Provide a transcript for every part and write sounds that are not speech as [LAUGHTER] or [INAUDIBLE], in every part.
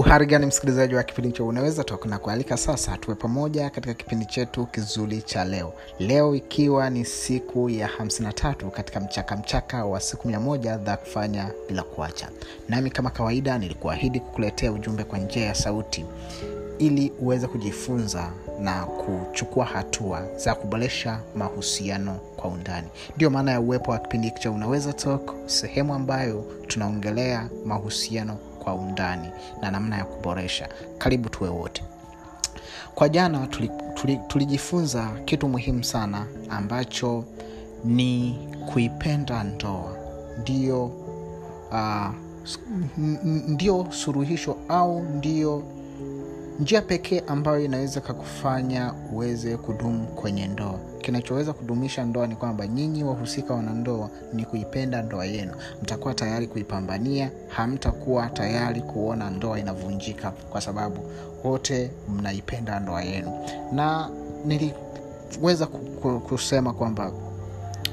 uharigani msikilizaji wa kipindi cha unaweza toka na kualika sasa tuwe pamoja katika kipindi chetu kizuri cha leo. Leo ikiwa ni siku ya 53 katika mchaka mchaka wa siku 1 za kufanya bila kuacha. Nami kama kawaida nilikuahidi kukuletea ujumbe kwa njia ya sauti ili uweze kujifunza na kuchukua hatua za kuboresha mahusiano kwa undani. Ndiyo maana ya uwepo wa kipindi hiki cha unaweza talk sehemu ambayo tunaongelea mahusiano kwa undani na namna ya kuboresha. Karibu tuwe wote. Kwa jana tulijifunza tuli, tuli kitu muhimu sana ambacho ni kuipenda ndoa. Ndio uh, ndio suruhisho au ndio njia pekee ambayo inaweza kakufanya uweze kudumu kwenye ndoa kinachoweza kudumisha ndoa ni kwamba nyinyi wahusika wanandoa ni kuipenda ndoa yenu. Mtakuwa tayari kuipambania hamtakuwa tayari kuona ndoa inavunjika kwa sababu wote mnaipenda ndoa yenu. Na niliweza kusema kwamba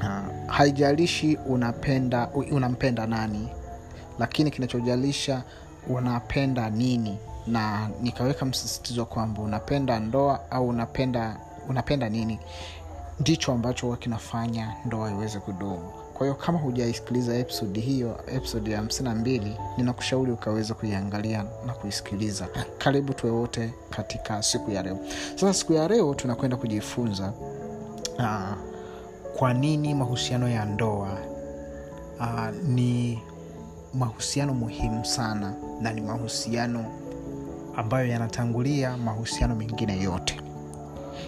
uh, haijalishi unapenda unampenda nani lakini kinachojalisha unapenda nini na nikaweka msisitizo kwamba unapenda ndoa au unapenda unapenda nini ndicho ambacho kinafanya ndoa iweze kudumu. Kwa hiyo kama hujaisikiliza episodi hiyo episodi ya hamsini mbili ninakushauri ukaweza kuiangalia na kuisikiliza. Karibu tuwe wote katika siku ya leo. Sasa siku ya leo tunakwenda kujifunza uh, kwa nini mahusiano ya ndoa uh, ni mahusiano muhimu sana na ni mahusiano ambayo yanatangulia mahusiano mengine yote.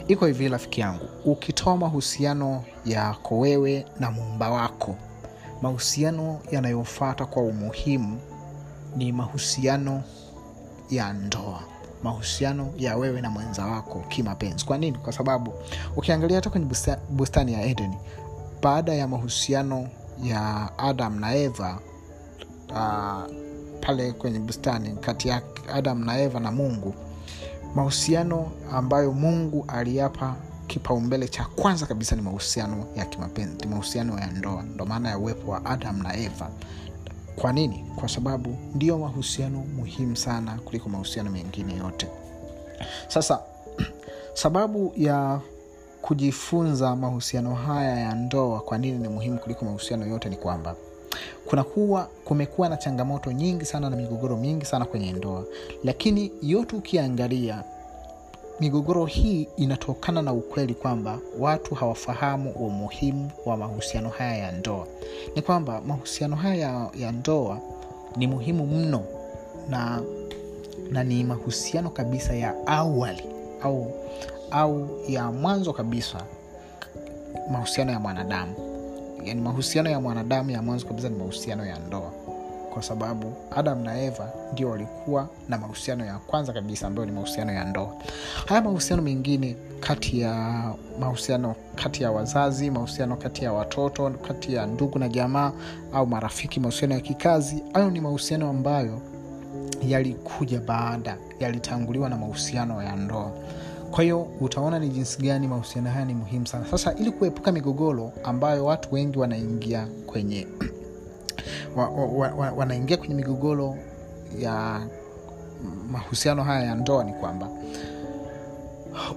Iko hivi rafiki yangu ukitoa mahusiano yako wewe na muumba wako mahusiano yanayofata kwa umuhimu ni mahusiano ya ndoa mahusiano ya wewe na mwenza wako kimapenzi. Kwa nini? Kwa sababu ukiangalia hata kwenye bustani ya eden baada ya mahusiano ya adam na eva uh, pale kwenye bustani kati ya adam na eva na mungu. Mahusiano ambayo mungu aliapa kipaumbele cha kwanza kabisa ni mahusiano ya kimapenzi mahusiano ya ndoa. Ndo maana ya uwepo wa adam na eva. Kwa nini? Kwa sababu ndiyo mahusiano muhimu sana kuliko mahusiano mengine yote. Sasa [CLEARS THROAT] sababu ya kujifunza mahusiano haya ya ndoa kwa nini ni muhimu kuliko mahusiano yote ni kwamba kunakuwa kumekuwa na changamoto nyingi sana na migogoro mingi sana kwenye ndoa. Lakini yote ukiangalia migogoro hii inatokana na ukweli kwamba watu hawafahamu umuhimu wa mahusiano haya ya ndoa. Ni kwamba mahusiano haya ya, ndoa ni muhimu mno na na ni mahusiano kabisa ya awali au au ya mwanzo kabisa mahusiano ya mwanadamu yani mahusiano ya mwanadamu ya mwanzo kabisa ni mahusiano ya ndoa. Kwa sababu adam na eva ndio walikuwa na mahusiano ya kwanza kabisa ambayo ni mahusiano ya ndoa. Haya mahusiano mengine kati ya mahusiano kati ya wazazi mahusiano kati ya watoto kati ya ndugu na jamaa au marafiki mahusiano ya kikazi hayo ni mahusiano ambayo yalikuja baada yalitanguliwa na mahusiano ya ndoa kwa hiyo utaona ni jinsi gani mahusiano haya ni muhimu sana. Sasa ili kuepuka migogoro ambayo watu wengi wanaingia kwenye [CLEARS THROAT] wa, wa, wa, wanaingia kwenye migogoro ya mahusiano haya ya ndoa ni kwamba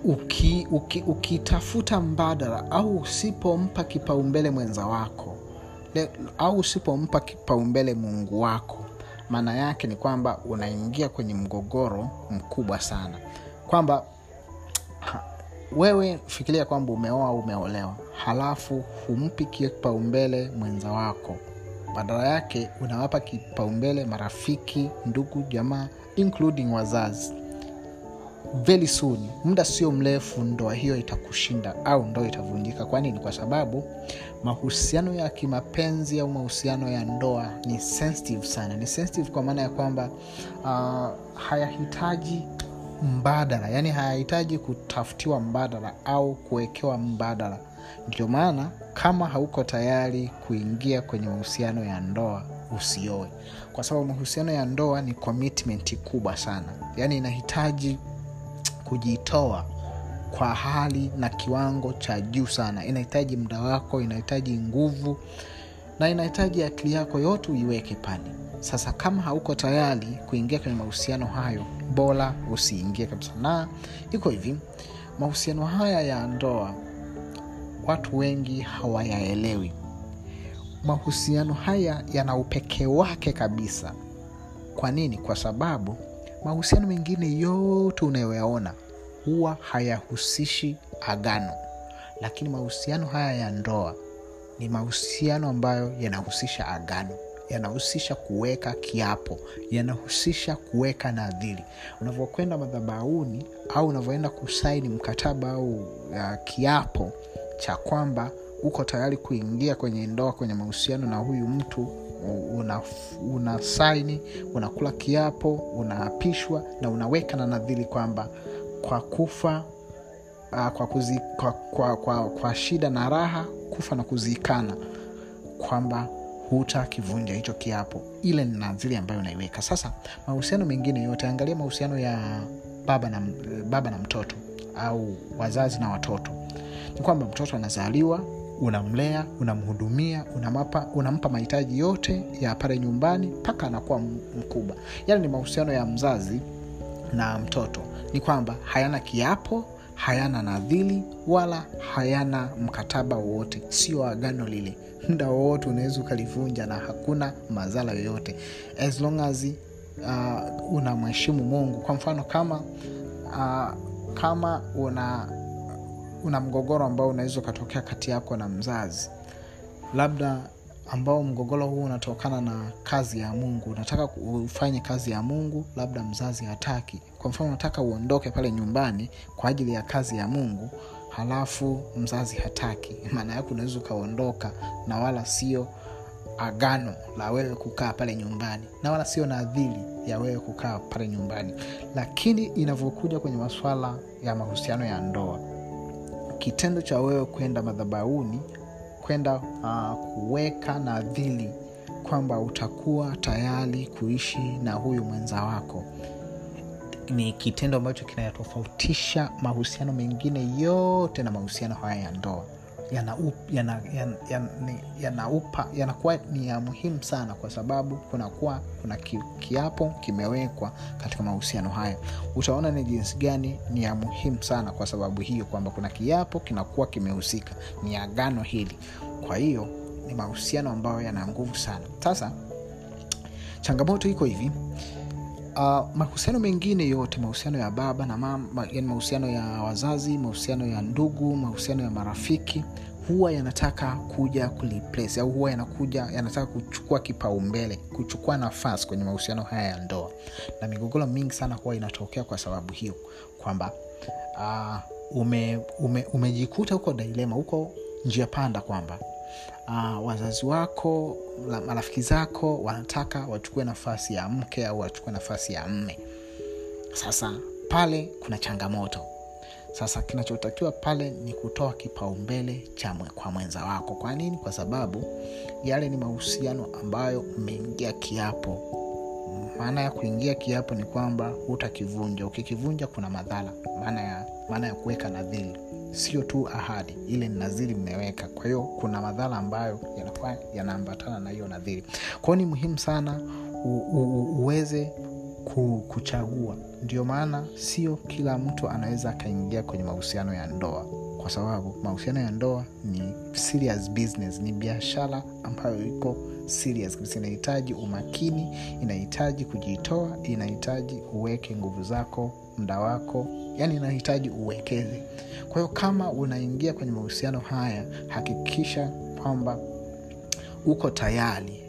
ukitafuta uki, uki mbadala au usipompa kipaumbele mwenza wako le, au usipompa kipaumbele mungu wako maana yake ni kwamba unaingia kwenye mgogoro mkubwa sana. Kwamba wewe fikiria kwamba umeoa umeolewa halafu humpi kipaumbele mwenza wako. Badala yake unawapa kipaumbele marafiki ndugu jamaa including wazazi. Very soon muda sio mrefu ndoa hiyo itakushinda au ndoa itavunjika. Kwa nini kwa sababu mahusiano ya kimapenzi au mahusiano ya ndoa ni sensitive sana. Ni sensitive kwa maana ya kwamba uh, hayahitaji mbadala yaani hayahitaji kutafutiwa mbadala au kuwekewa mbadala. Ndio maana kama hauko tayari kuingia kwenye mahusiano ya ndoa usioe. Kwa sababu mahusiano ya ndoa ni commitment kubwa sana. Yaani inahitaji kujitoa kwa hali na kiwango cha juu sana. Inahitaji muda wako inahitaji nguvu na inahitaji akili yako yote uiweke pale sasa kama hauko tayari kuingia kwenye mahusiano hayo bora usiingie kabisa. Na iko hivi mahusiano haya ya ndoa watu wengi hawayaelewi. Mahusiano haya yana upekee wake kabisa. Kwa nini? Kwa sababu mahusiano mengine yote unayoyaona huwa hayahusishi agano. Lakini mahusiano haya ya ndoa ni mahusiano ambayo yanahusisha agano yanahusisha kuweka kiapo yanahusisha kuweka nadhiri. Unavyokwenda madhabauni au unavyoenda kusaini mkataba au uh, kiapo cha kwamba uko tayari kuingia kwenye ndoa kwenye mahusiano na huyu mtu una, una saini unakula kiapo unaapishwa na unaweka na nadhiri kwamba kwa kufa uh, kwa, kuzi, kwa, kwa, kwa, kwa shida na raha kufa na kuzikana. Kwamba hutakivunja hicho kiapo ile ni nadhiri ambayo unaiweka sasa mahusiano mengine yote angalia mahusiano ya baba na, baba na mtoto au wazazi na watoto. Ni kwamba mtoto anazaliwa unamlea unamhudumia unampa, unampa mahitaji yote ya pale nyumbani mpaka anakuwa mkubwa. Yani ni mahusiano ya mzazi na mtoto. Ni kwamba hayana kiapo hayana nadhili wala hayana mkataba wowote. Sio agano lile muda wowote unaweza ukalivunja na hakuna madhara yoyote. As long as uh, unamheshimu mungu. Kwa mfano kama uh, kama una una mgogoro ambao unaweza ukatokea kati yako na mzazi. Labda ambao mgogoro huu unatokana na kazi ya mungu. Unataka ufanye kazi ya mungu labda mzazi hataki. Kwa mfano unataka uondoke pale nyumbani kwa ajili ya kazi ya mungu halafu mzazi hataki. [LAUGHS] Maana yake unaweza ukaondoka na wala sio agano la wewe kukaa pale nyumbani na wala sio nadhiri ya wewe kukaa pale nyumbani. Lakini inavyokuja kwenye maswala ya mahusiano ya ndoa kitendo cha wewe kwenda madhabauni kwenda uh, kuweka nadhiri kwamba utakuwa tayari kuishi na huyu mwenza wako ni kitendo ambacho kinayatofautisha mahusiano mengine yote na mahusiano haya ya ndoa. Yanaupa yana, yana, yana, yana yanakuwa ni ya muhimu sana kwa sababu kunakuwa kuna ki, kiapo kimewekwa katika mahusiano haya. Utaona ni jinsi gani ni ya muhimu sana kwa sababu hiyo kwamba kuna kiapo kinakuwa kimehusika. Ni agano hili. Kwa hiyo ni mahusiano ambayo yana nguvu sana. Sasa changamoto iko hivi uh, mahusiano mengine yote mahusiano ya baba na mama yani mahusiano ya wazazi mahusiano ya ndugu mahusiano ya marafiki huwa yanataka kuja kuliplace au huwa yanakuja yanataka kuchukua kipaumbele kuchukua nafasi kwenye mahusiano haya ya ndoa. Na migogoro mingi sana huwa inatokea kwa sababu hiyo kwamba uh, ume, ume, umejikuta huko dilema huko njia panda kwamba uh, wazazi wako marafiki zako wanataka wachukue nafasi ya mke au wachukue nafasi ya mme. Sasa pale kuna changamoto. Sasa kinachotakiwa pale ni kutoa kipaumbele cha kwa mwenza wako. Kwa nini? Kwa sababu yale ni mahusiano ambayo mmeingia kiapo. Maana ya kuingia kiapo ni kwamba hutakivunja. Ukikivunja kuna madhara. Maana ya ya kuweka nadhiri sio tu ahadi ile nadhiri mmeweka. Kwa hiyo kuna madhara ambayo yanakuwa yanaambatana na hiyo nadhiri. Kwao ni muhimu sana u, u, uweze kuchagua. Ndio maana sio kila mtu anaweza akaingia kwenye mahusiano ya ndoa. Kwa sababu mahusiano ya ndoa ni serious business ni biashara ambayo iko serious. Inahitaji umakini inahitaji kujitoa inahitaji uweke nguvu zako muda wako yani inahitaji uwekeze. Kwa hiyo kama unaingia kwenye mahusiano haya hakikisha kwamba uko tayari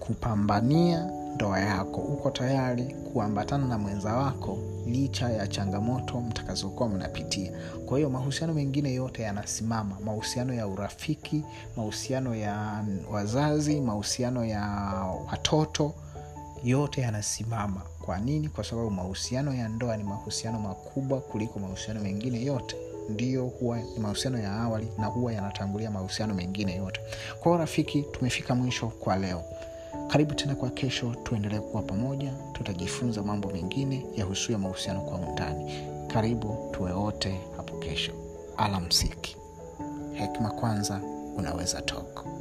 kupambania ndoa yako. Uko tayari kuambatana na mwenza wako licha ya changamoto mtakazokuwa mnapitia. Kwa hiyo mahusiano mengine yote yanasimama. Mahusiano ya urafiki mahusiano ya wazazi mahusiano ya watoto yote yanasimama. Kwa nini? Kwa sababu mahusiano ya ndoa ni mahusiano makubwa kuliko mahusiano mengine yote. Ndiyo huwa ni mahusiano ya awali na huwa yanatangulia mahusiano mengine yote. Kwa hiyo rafiki tumefika mwisho kwa leo. Karibu tena kwa kesho tuendelee kuwa pamoja tutajifunza mambo mengine yahusuya mahusiano kwa undani. Karibu tuwe wote hapo kesho. Alamsiki. Hekima kwanza unaweza tok